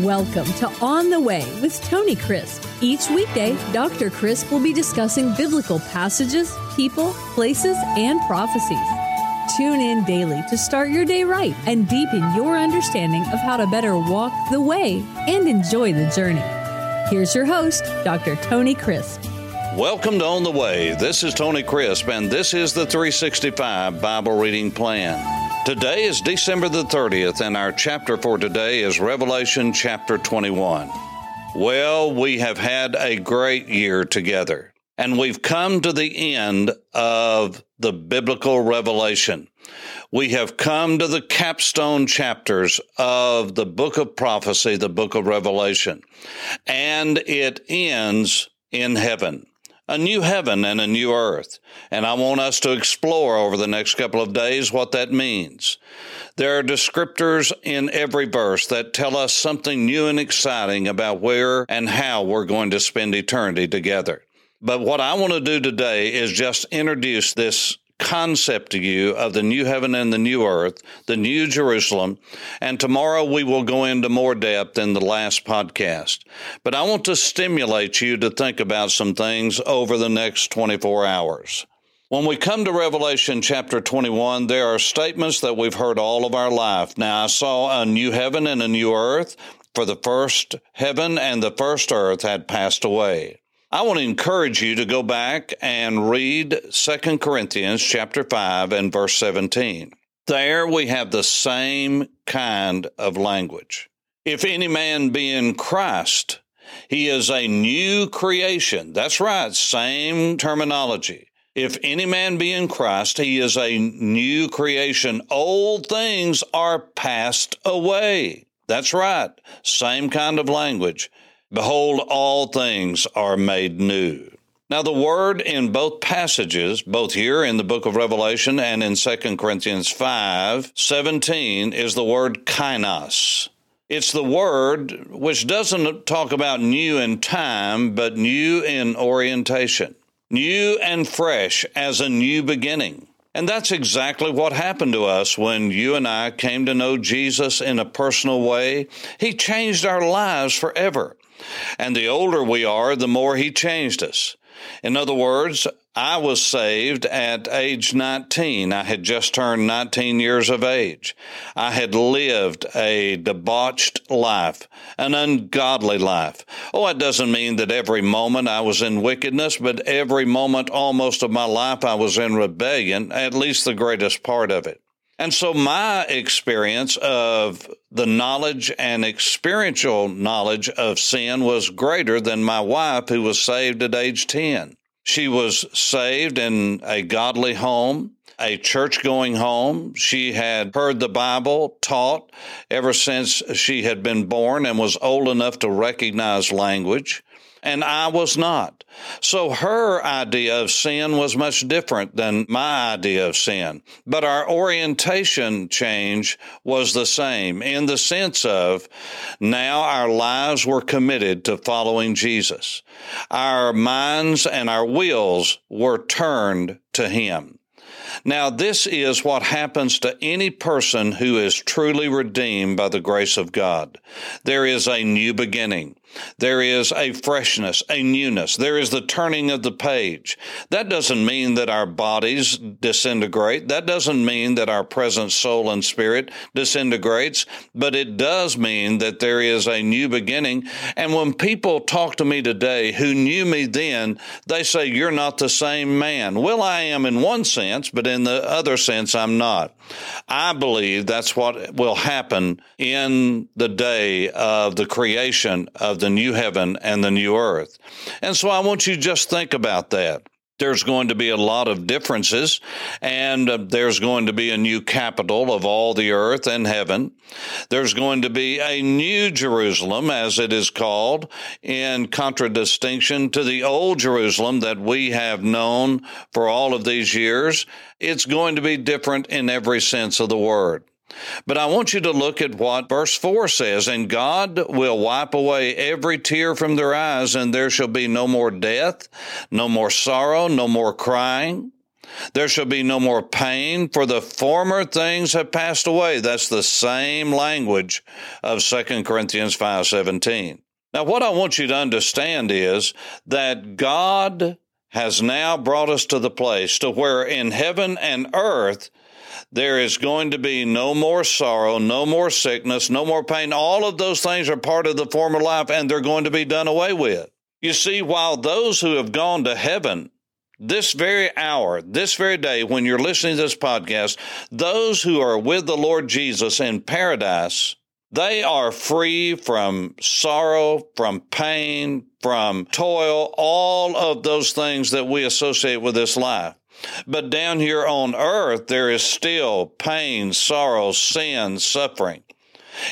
Welcome to On the Way with Tony Crisp. Each weekday, Dr. Crisp will be discussing biblical passages, people, places, and prophecies. Tune in daily to start your day right and deepen your understanding of how to better walk the way and enjoy the journey. Here's your host, Dr. Tony Crisp. Welcome to On the Way. This is Tony Crisp, and this is the 365 Bible Reading Plan. Today is December the 30th, and our chapter for today is Revelation chapter 21. Well, we have had a great year together, and we've come to the end of the biblical revelation. We have come to the capstone chapters of the book of prophecy, the book of Revelation, and it ends in heaven a new heaven and a new earth. And I want us to explore over the next couple of days what that means. There are descriptors in every verse that tell us something new and exciting about where and how we're going to spend eternity together. But what I want to do today is just introduce this concept to you of the new heaven and the new earth, the new Jerusalem. And tomorrow we will go into more depth in the last podcast. But I want to stimulate you to think about some things over the next 24 hours. When we come to Revelation chapter 21, there are statements that we've heard all of our life. Now, I saw a new heaven and a new earth, for the first heaven and the first earth had passed away. I want to encourage you to go back and read 2 Corinthians chapter 5 and verse 17. There we have the same kind of language. If any man be in Christ, he is a new creation. That's right, same terminology. If any man be in Christ, he is a new creation. Old things are passed away. That's right, same kind of language. Behold, all things are made new. Now, the word in both passages, both here in the book of Revelation and in 2 Corinthians 5 17, is the word kainos. It's the word which doesn't talk about new in time, but new in orientation, new and fresh as a new beginning. And that's exactly what happened to us when you and I came to know Jesus in a personal way. He changed our lives forever. And the older we are, the more He changed us. In other words, I was saved at age 19. I had just turned 19 years of age. I had lived a debauched life, an ungodly life. Oh, it doesn't mean that every moment I was in wickedness, but every moment almost of my life I was in rebellion, at least the greatest part of it. And so my experience of the knowledge and experiential knowledge of sin was greater than my wife, who was saved at age 10. She was saved in a godly home, a church going home. She had heard the Bible taught ever since she had been born and was old enough to recognize language and I was not. So her idea of sin was much different than my idea of sin. But our orientation change was the same in the sense of now our lives were committed to following Jesus. Our minds and our wills were turned to Him. Now, this is what happens to any person who is truly redeemed by the grace of God. There is a new beginning. There is a freshness, a newness. There is the turning of the page. That doesn't mean that our bodies disintegrate. That doesn't mean that our present soul and spirit disintegrates, but it does mean that there is a new beginning. And when people talk to me today who knew me then, they say, You're not the same man. Well, I am in one sense, but in the other sense, I'm not. I believe that's what will happen in the day of the creation of the new heaven and the new earth. And so I want you to just think about that there's going to be a lot of differences, and uh, there's going to be a new capital of all the earth and heaven. There's going to be a new Jerusalem, as it is called, in contradistinction to the old Jerusalem that we have known for all of these years. It's going to be different in every sense of the word. But I want you to look at what verse 4 says, and God will wipe away every tear from their eyes, and there shall be no more death, no more sorrow, no more crying. There shall be no more pain, for the former things have passed away. That's the same language of 2 Corinthians 5:17. Now what I want you to understand is that God has now brought us to the place to where in heaven and earth there is going to be no more sorrow, no more sickness, no more pain. All of those things are part of the former life and they're going to be done away with. You see, while those who have gone to heaven this very hour, this very day, when you're listening to this podcast, those who are with the Lord Jesus in paradise, they are free from sorrow, from pain, from toil, all of those things that we associate with this life. But down here on earth, there is still pain, sorrow, sin, suffering.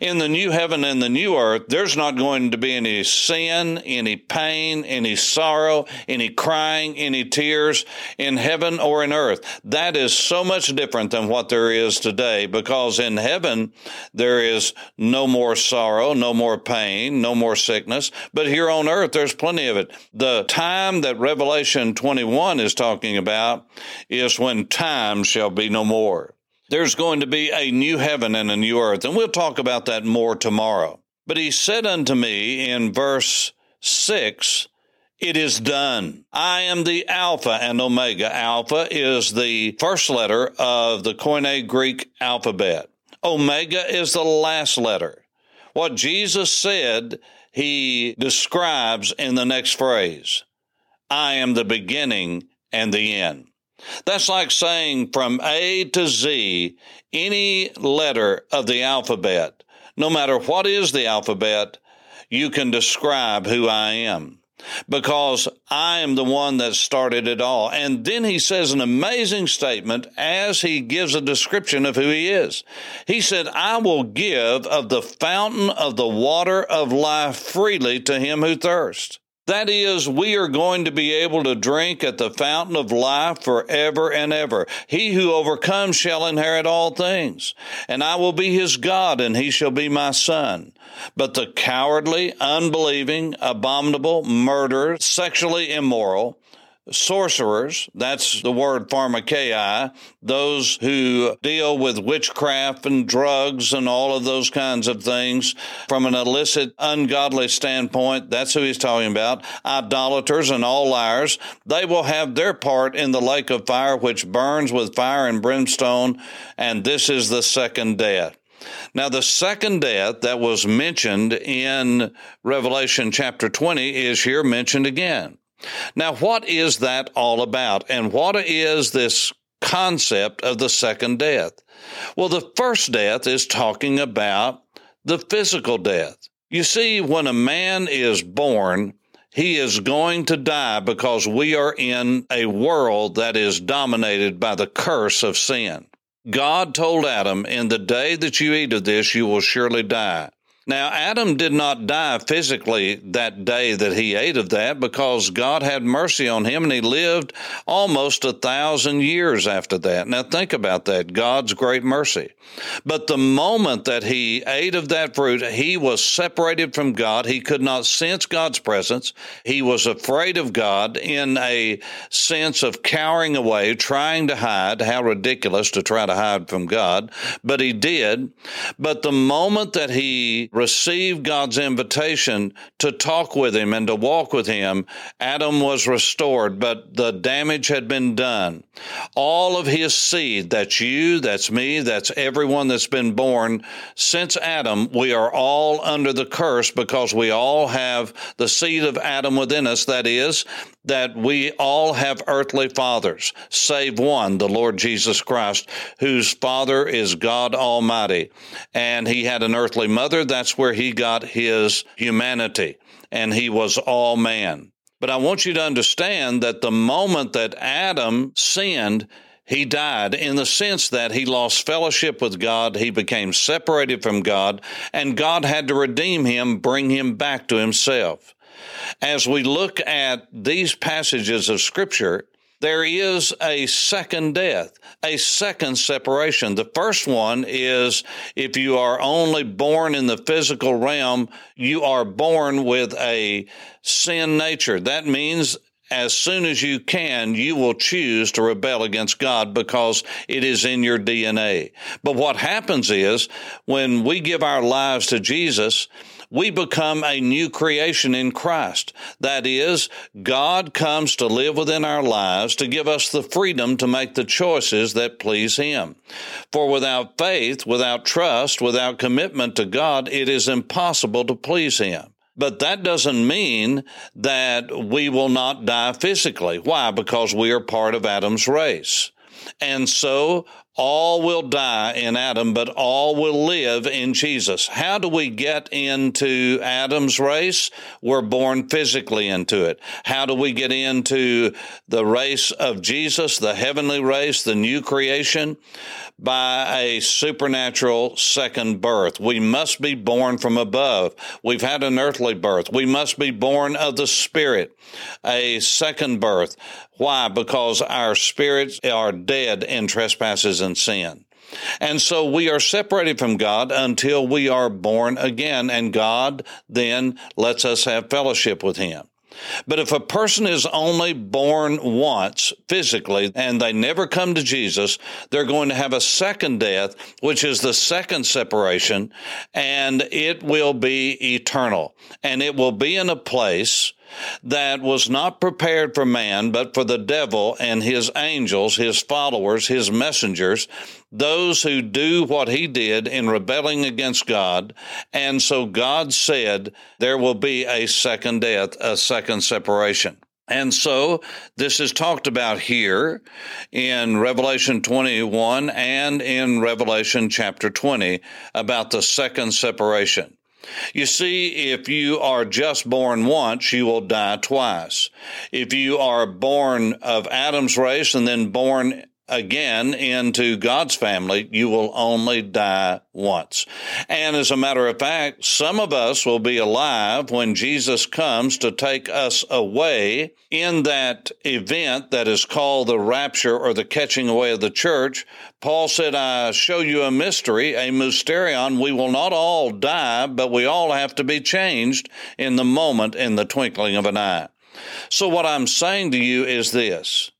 In the new heaven and the new earth, there's not going to be any sin, any pain, any sorrow, any crying, any tears in heaven or in earth. That is so much different than what there is today because in heaven, there is no more sorrow, no more pain, no more sickness. But here on earth, there's plenty of it. The time that Revelation 21 is talking about is when time shall be no more there's going to be a new heaven and a new earth. And we'll talk about that more tomorrow. But he said unto me in verse 6, it is done. I am the Alpha and Omega. Alpha is the first letter of the Koine Greek alphabet. Omega is the last letter. What Jesus said, he describes in the next phrase I am the beginning and the end. That's like saying from A to Z, any letter of the alphabet, no matter what is the alphabet, you can describe who I am because I am the one that started it all. And then he says an amazing statement as he gives a description of who he is. He said, I will give of the fountain of the water of life freely to him who thirsts. That is, we are going to be able to drink at the fountain of life forever and ever. He who overcomes shall inherit all things, and I will be his God, and he shall be my son. But the cowardly, unbelieving, abominable, murderers, sexually immoral, sorcerers, that's the word pharmakeia, those who deal with witchcraft and drugs and all of those kinds of things from an illicit, ungodly standpoint, that's who he's talking about. Idolaters and all liars, they will have their part in the lake of fire which burns with fire and brimstone, and this is the second death. Now, the second death that was mentioned in Revelation chapter 20 is here mentioned again. Now, what is that all about? And what is this concept of the second death? Well, the first death is talking about the physical death. You see, when a man is born, he is going to die because we are in a world that is dominated by the curse of sin. God told Adam, In the day that you eat of this, you will surely die. Now, Adam did not die physically that day that he ate of that because God had mercy on him and he lived almost a thousand years after that. Now, think about that God's great mercy. But the moment that he ate of that fruit, he was separated from God. He could not sense God's presence. He was afraid of God in a sense of cowering away, trying to hide. How ridiculous to try to hide from God. But he did. But the moment that he received God's invitation to talk with him and to walk with him, Adam was restored, but the damage had been done. All of his seed, that's you, that's me, that's everyone that's been born since Adam, we are all under the curse because we all have the seed of Adam within us. That is, that we all have earthly fathers, save one, the Lord Jesus Christ, whose father is God Almighty. And he had an earthly mother. That's where he got his humanity, and he was all man. But I want you to understand that the moment that Adam sinned, he died in the sense that he lost fellowship with God. He became separated from God, and God had to redeem him, bring him back to himself. As we look at these passages of Scripture, there is a second death, a second separation. The first one is if you are only born in the physical realm, you are born with a sin nature. That means as soon as you can, you will choose to rebel against God because it is in your DNA. But what happens is when we give our lives to Jesus, we become a new creation in Christ. That is, God comes to live within our lives to give us the freedom to make the choices that please Him. For without faith, without trust, without commitment to God, it is impossible to please Him. But that doesn't mean that we will not die physically. Why? Because we are part of Adam's race. And so all will die in Adam, but all will live in Jesus. How do we get into Adam's race? We're born physically into it. How do we get into the race of Jesus, the heavenly race, the new creation? By a supernatural second birth. We must be born from above. We've had an earthly birth. We must be born of the Spirit, a second birth. Why? Because our spirits are dead in trespasses and sin. And so we are separated from God until we are born again, and God then lets us have fellowship with Him. But if a person is only born once physically and they never come to Jesus, they're going to have a second death, which is the second separation, and it will be eternal. And it will be in a place that was not prepared for man, but for the devil and his angels, his followers, his messengers, those who do what he did in rebelling against God. And so God said there will be a second death, a second separation. And so this is talked about here in Revelation 21 and in Revelation chapter 20 about the second separation. You see, if you are just born once, you will die twice. If you are born of Adam's race and then born again into God's family, you will only die once. And as a matter of fact, some of us will be alive when Jesus comes to take us away in that event that is called the rapture or the catching away of the church. Paul said, I show you a mystery, a mysterion. We will not all die, but we all have to be changed in the moment, in the twinkling of an eye. So what I'm saying to you is this.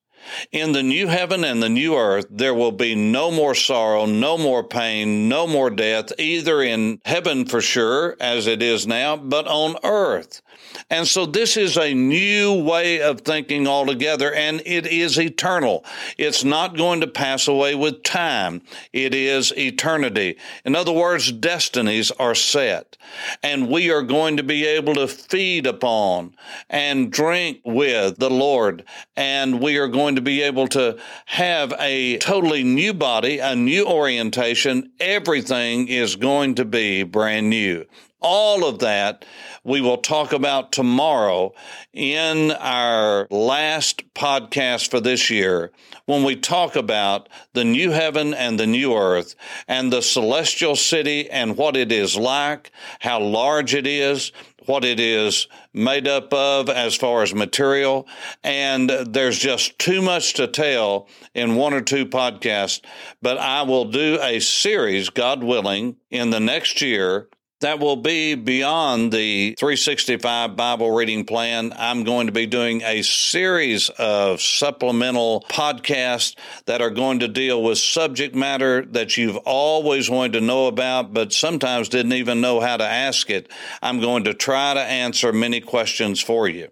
In the new heaven and the new earth, there will be no more sorrow, no more pain, no more death, either in heaven for sure, as it is now, but on earth. And so this is a new way of thinking altogether, and it is eternal. It's not going to pass away with time. It is eternity. In other words, destinies are set, and we are going to be able to feed upon and drink with the Lord, and we are going to be able to have a totally new body, a new orientation. Everything is going to be brand new. All of that we will talk about tomorrow in our last podcast for this year when we talk about the new heaven and the new earth and the celestial city and what it is like, how large it is, what it is made up of as far as material. And there's just too much to tell in one or two podcasts, but I will do a series, God willing, in the next year that will be beyond the 365 Bible reading plan. I'm going to be doing a series of supplemental podcasts that are going to deal with subject matter that you've always wanted to know about, but sometimes didn't even know how to ask it. I'm going to try to answer many questions for you.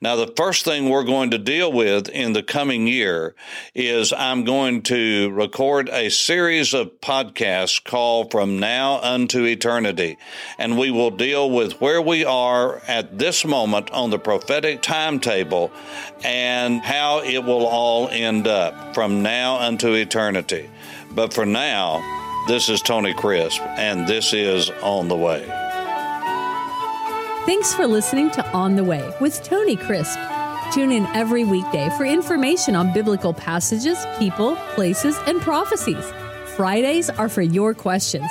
Now, the first thing we're going to deal with in the coming year is I'm going to record a series of podcasts called From Now Unto Eternity and we will deal with where we are at this moment on the prophetic timetable and how it will all end up from now unto eternity. But for now, this is Tony Crisp, and this is On the Way. Thanks for listening to On the Way with Tony Crisp. Tune in every weekday for information on biblical passages, people, places, and prophecies. Fridays are for your questions.